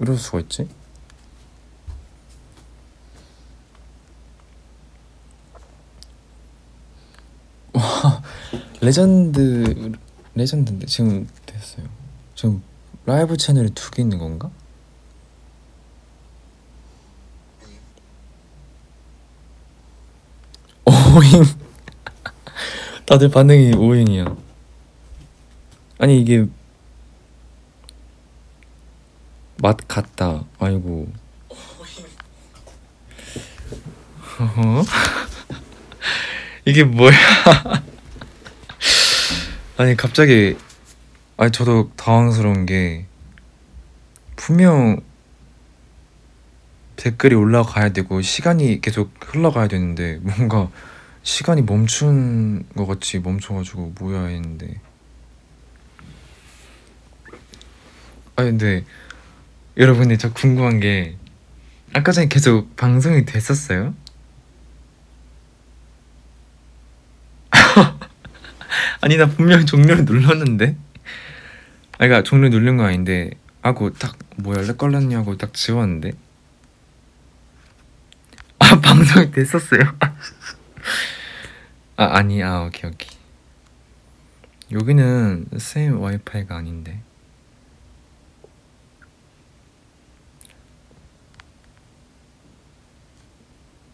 이럴 수가 있지? 와 legend legend인데 지금 됐어요. 지금 라이브 채널이 두 개 있는 건가? 오잉 다들 반응이 오잉이야. 아니 이게 맛 같다. 아이고. 이게 뭐야? 아니 갑자기 아니 저도 당황스러운 게 분명 댓글이 올라가야 되고 시간이 계속 흘러가야 되는데 뭔가 시간이 멈춘 것 같이 멈춰가지고 뭐야 했는데 아 근데 여러분이 저 궁금한 게 아까 전에 계속 방송이 됐었어요? 아니 나 분명 종료를 눌렀는데. 아 그니까 종료 누른 거 아닌데 하고 딱 뭐야 렉 걸렸냐고 딱 지웠는데. 아 방송이 됐었어요. 아 아니 아 오케이 오케이. 여기는 쌤 와이파이가 아닌데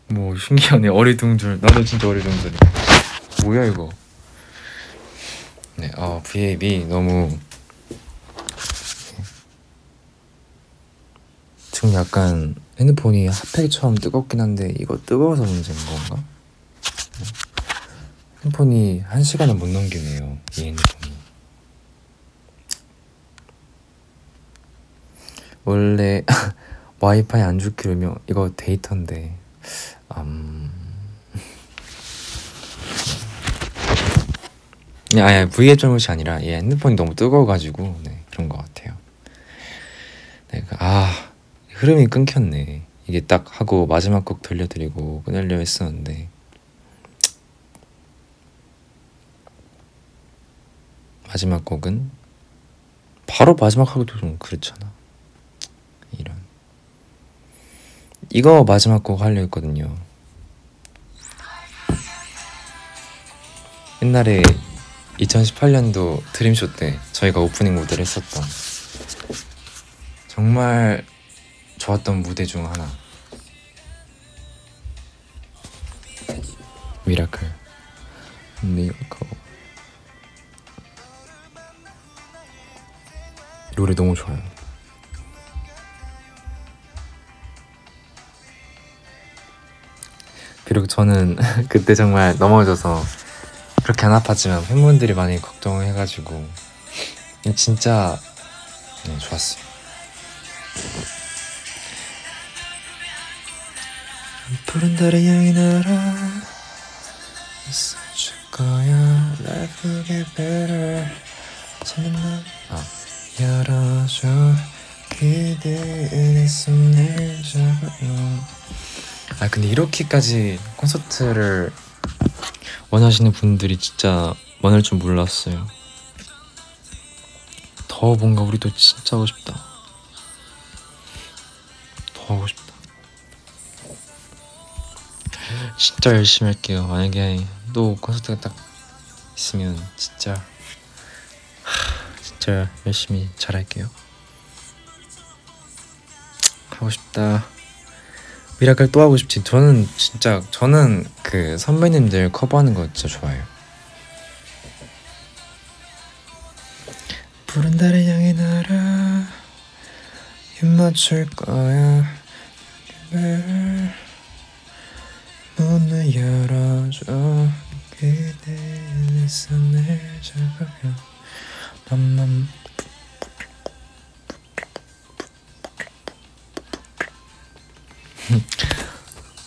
뭐 신기하네. 어리둥절. 나도 진짜 어리둥절해 뭐야 이거? 네, 어, VAB 너무 지금 약간 핸드폰이 핫팩처럼 뜨겁긴 한데 이거 뜨거워서 문제인 건가? 네. 핸드폰이 한 시간을 못 넘기네요 이 핸드폰이. 원래 와이파이 안 좋기로면 이거 데이터인데 음... 네, 아니 V의 잘못이 아니라 얘 핸드폰이 너무 뜨거워가지고 네, 그런 것 같아요. 네, 그, 아 흐름이 끊겼네. 이게 딱 하고 마지막 곡 들려드리고 끊으려 했었는데 마지막 곡은 바로 마지막 하기도 좀 그렇잖아. 이런 이거 마지막 곡 하려 했거든요. 옛날에 2018년도 드림쇼 때 저희가 오프닝 무대를 했었던 정말 좋았던 무대 중 하나. Miracle. Miracle 노래 너무 좋아요 비록 저는 그때 정말 넘어져서 그렇게 안 아팠지만 팬분들이 많이 걱정해가지고 진짜 네, 좋았어요. 푸른 달의 향이 날아 있어줄 거야. Life get better. 아. 열어줘. 그대의 손을 잡아요 아 근데 이렇게까지 콘서트를 원하시는 분들이 진짜 많을 줄 몰랐어요. 더 뭔가 우리도 진짜 하고 싶다. 더 하고 싶다. 진짜 열심히 할게요. 만약에 또 콘서트가 딱 있으면 진짜 진짜 열심히 잘할게요. 하고 싶다. Miracle 또 하고 싶지. 저는 진짜 저는 그 선배님들 커버하는 거 진짜 좋아해요. 푸른 달을 향해 날아 입 맞출 거야. 문을 열어줘 그대의 손을 잡아요. 맘맘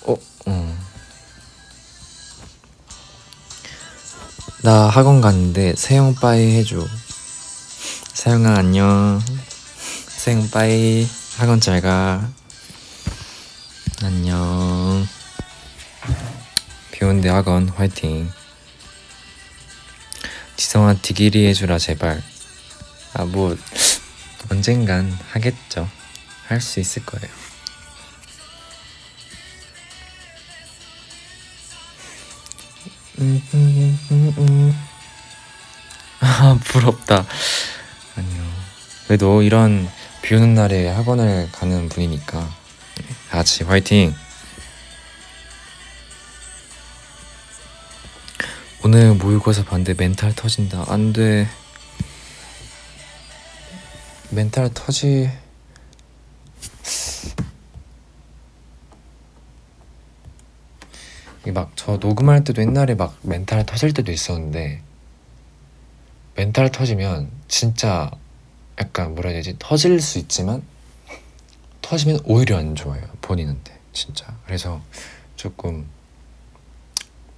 어, 어. 나 학원 갔는데 세영 bye 해줘. 세영아 안녕. 세영 bye 학원 잘 가. 안녕. 비온대 학원 화이팅. 지성아 디기리 해주라 제발. 아 뭐 언젠간 하겠죠. 할 수 있을 거예요. 아 부럽다. 아니요. 그래도 이런 비 오는 날에 학원을 가는 분이니까 같이 화이팅! 오늘 모의고사 봤는데 멘탈 터진다. 안 돼. 멘탈 터지. 막 저 녹음할 때도 옛날에 막 멘탈 터질 때도 있었는데 멘탈 터지면 진짜 약간 뭐라 해야 되지? 터질 수 있지만 터지면 오히려 안 좋아요 본인한테 진짜. 그래서 조금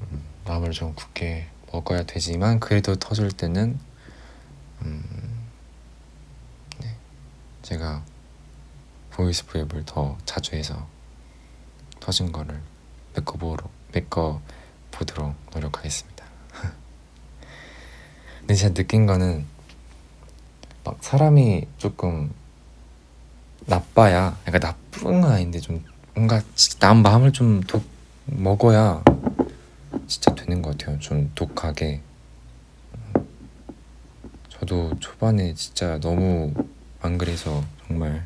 음, 마음을 좀 굳게 먹어야 되지만 그래도 터질 때는 음, 네, 제가 voice V앱을 더 자주 해서 터진 거를 메꿔보도록, 메꿔 보도록 노력하겠습니다. 근데 진짜 느낀 거는 막 사람이 조금 나빠야 약간 나쁜 건 아닌데 좀 뭔가 남 마음을 좀 독 먹어야 진짜 되는 것 같아요. 좀 독하게. 저도 초반에 진짜 너무 안 그래서 정말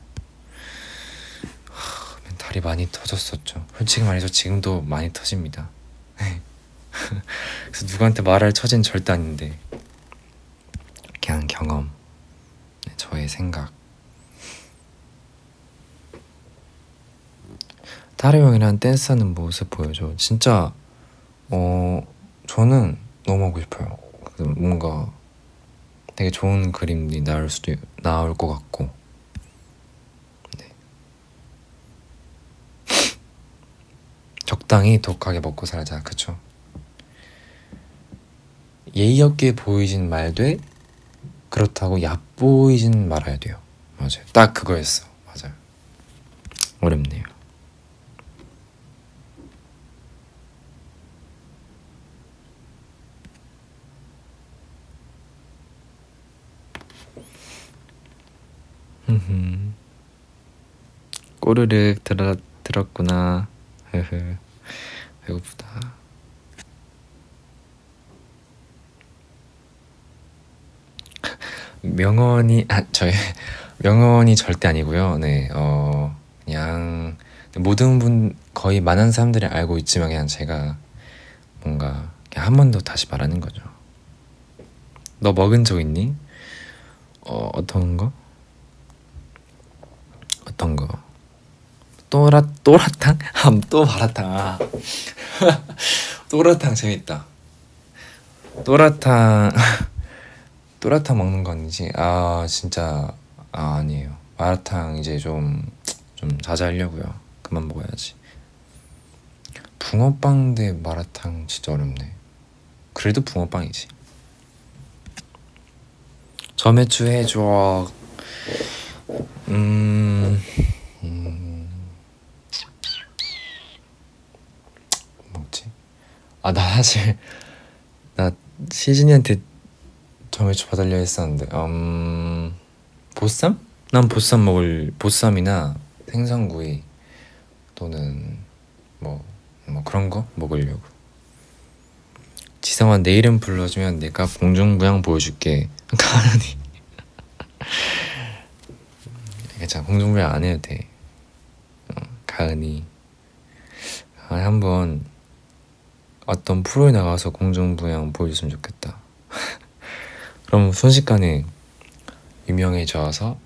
하, 멘탈이 많이 터졌었죠. 솔직히 말해서 지금도 많이 터집니다. 그래서 누구한테 말할 처지는 절대 아닌데 그냥 경험, 네, 저의 생각. 타로 형이랑 댄스하는 모습 보여줘. 진짜 어 저는 너무 하고 싶어요. 뭔가 되게 좋은 그림이 나올 수도 나올 것 같고. 네. 적당히 독하게 먹고 살자, 그쵸? 예의 없게 보이진 말되 그렇다고 얕보이진 말아야 돼요. 맞아요. 딱 그거였어. 맞아요. 어렵네요. 꼬르륵 들어, 들었구나. 흐흐. 배고프다. 명언이 아 저희 명언이 절대 아니고요. 네, 어 그냥 모든 분 거의 많은 사람들이 알고 있지만 그냥 제가 뭔가 한 번 더 다시 말하는 거죠. 너 먹은 적 있니? 어 어떤 거? 어떤 거? 또라 또라탕? 또 마라탕. 아. 또라탕 재밌다. 또라탕 또라탕 먹는 거 아니지? 아 진짜 아 아니에요. 마라탕 이제 좀좀 자제하려고요. 그만 먹어야지. 붕어빵 대 마라탕 진짜 어렵네. 그래도 붕어빵이지. 점액추 해줘. 음, 음, 뭐지? 아, 나 사실 나 시즈니한테 점액추 받으려 했었는데, 음, 보쌈? 난 보쌈 먹을 보쌈이나 생선구이 또는 뭐, 뭐 그런 거 먹으려고. 지성아 내 이름 불러주면 내가 공중부양 보여줄게. 가은이. 괜찮아 공중부양 안 해도 돼. 어, 가은이. 아, 한번 어떤 프로에 나가서 공중부양 보여줬으면 좋겠다. 그럼 순식간에 유명해져서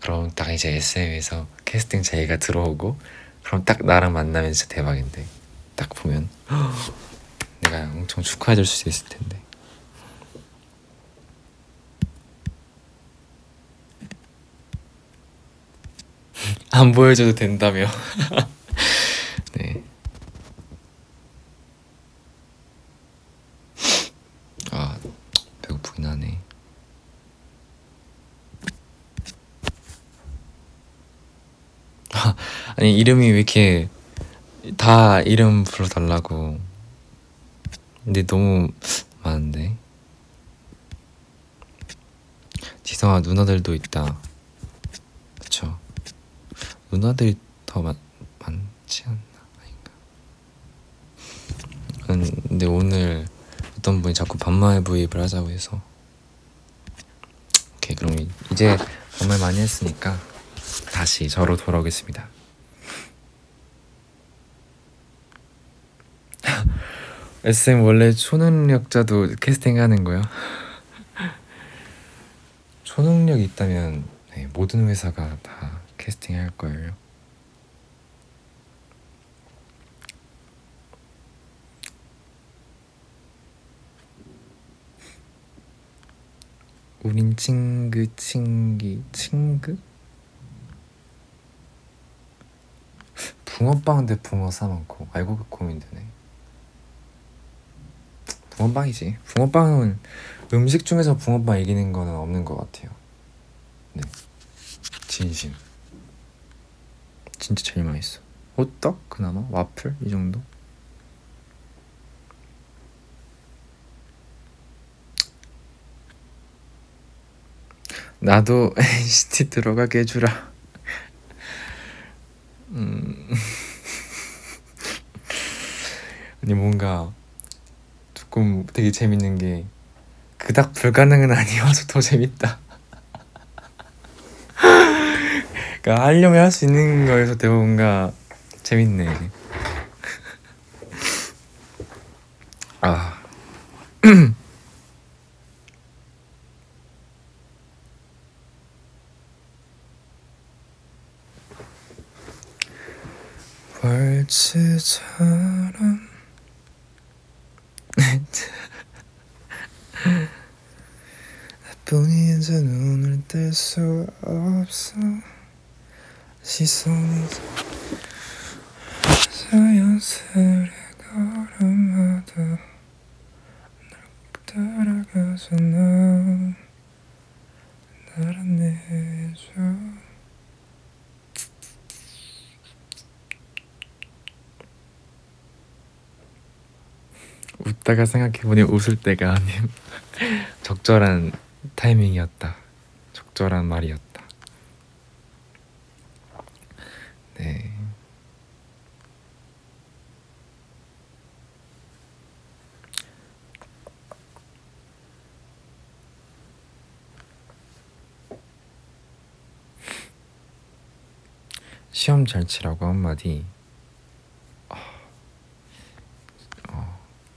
그럼 딱 이제 SM에서 캐스팅 제의가 들어오고 그럼 딱 나랑 만나면 진짜 대박인데 딱 보면 내가 엄청 축하해줄 수 있을 텐데 안 보여줘도 된다며 네. 아 배고프긴 하네 아니 이름이 왜 이렇게 다 이름 불러달라고. 근데 너무 많은데. 지성아 누나들도 있다. 그쵸? 누나들이 더 많, 많지 않나? 아닌가? 근데 오늘 어떤 분이 자꾸 반말 부입을 하자고 해서. 오케이 그럼 이제 반말 많이 했으니까 다시 저로 돌아오겠습니다 SM 원래 초능력자도 캐스팅하는 거요? 초능력 있다면 네, 모든 회사가 다 캐스팅할 거예요. 우린 친구 친기 친구? 붕어빵 대 붕어 싸먹고 알고 고민되네. 붕어빵이지. 붕어빵은 음식 중에서 붕어빵 이기는 거는 없는 것 같아요. 네, 진심. 진짜 제일 맛있어. 호떡 그나마 와플 이 정도. 나도 NCT 들어가게 해주라. 음. 아니 뭔가 조금 되게 재밌는 게 그닥 불가능은 아니어서 더 재밌다. 그러니까 하려면 할 수 있는 거에서 뭔가 재밌네. 아. 월츠처럼 이제 눈을 뗄 수 없어. 시선이 자연스레 걸음마다 날 따라가잖아 날 안내해줘. 웃다가 생각해보니 웃을 때가 아닌 적절한 타이밍이었다. 적절한 말이었다. 네. 시험 잘 치라고 한마디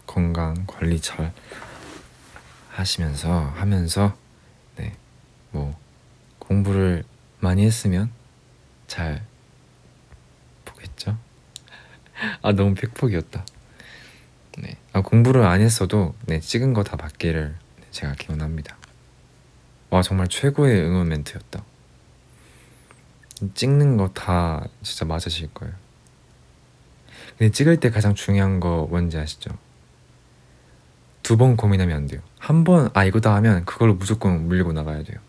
건강 관리 잘 하시면서 하면서 공부를 많이 했으면 잘 보겠죠. 아 너무 팩폭이었다. 네, 아, 공부를 안 했어도 네 찍은 거 다 받기를 제가 기원합니다. 와 정말 최고의 응원 멘트였다. 찍는 거 다 진짜 맞으실 거예요. 근데 찍을 때 가장 중요한 거 뭔지 아시죠? 두 번 고민하면 안 돼요. 한 번, 아, 이거다 하면 그걸로 무조건 물리고 나가야 돼요.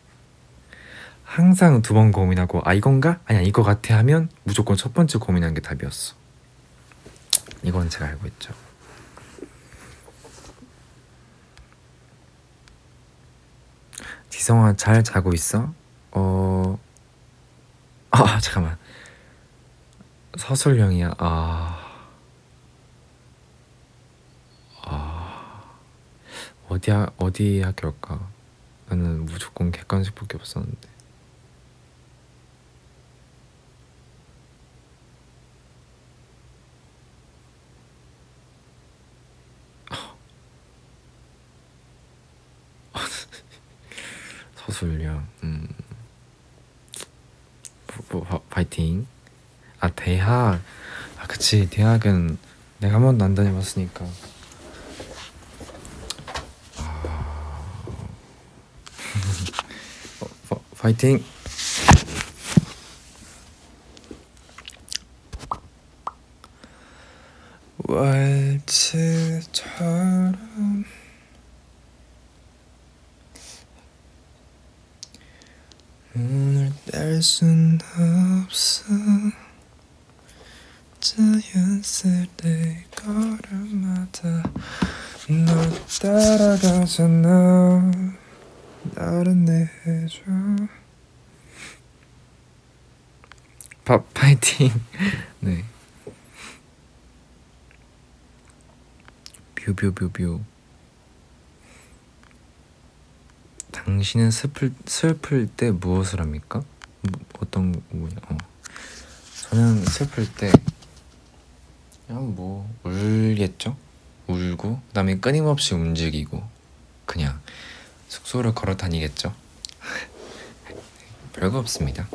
항상 두 번 고민하고, 아, 이건가? 아니야, 이거 같아 하면 무조건 첫 번째 고민한 게 답이었어. 이건 제가 알고 있죠. 지성아, 잘 자고 있어? 어, 아, 잠깐만. 서술형이야. 아. 어디 하, 어디 학교일까? 나는 무조건 객관식밖에 없었는데. 서술령, 음, 뭐, 뭐, 파이팅. 아 대학, 아 그치 대학은 내가 한 번도 안 다녀봤으니까. 파이팅! waltz처럼 눈을 뗄 순 없어. 자연스레 걸음마다 널 따라가잖아 나를 내줘 파, 파이팅. 네. 뷰뷰뷰뷰 당신은 슬플 슬플 때 무엇을 합니까? 뭐, 어떤 뭐냐? 어. 저는 슬플 때 그냥 뭐 울겠죠. 울고 그다음에 끊임없이 움직이고 그냥 숙소를 걸어 다니겠죠. 별거 없습니다.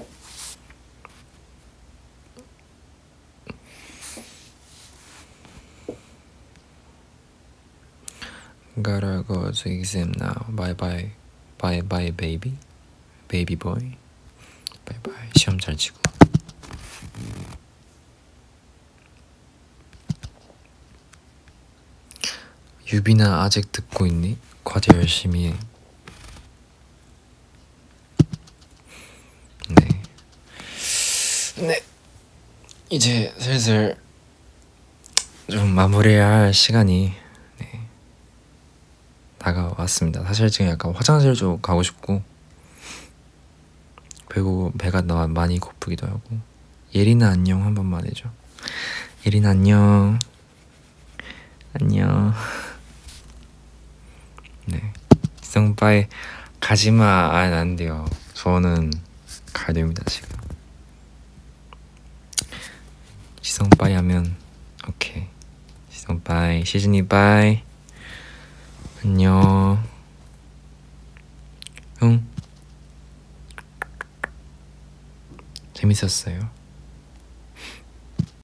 Gotta go to exam. Bye bye baby. Baby boy. Bye bye. 시험 잘 치고. 유빈아 아직 듣고 있니? 과제 열심히 해. 네. 네. 이제 슬슬 좀 마무리해야 할 시간이 네. 다가왔습니다. 사실 지금 약간 화장실 좀 가고 싶고 배고 배가 나 많이 고프기도 하고 예린아 안녕 한 번만 해줘. 예린 안녕. 안녕. 네. 지성빠에 가지마. 아, 안 돼요. 저는 가야 됩니다, 지금. 지성빠이 하면, 오케이. 지성빠이, 시즈니 빠이. 안녕. 응. 재밌었어요.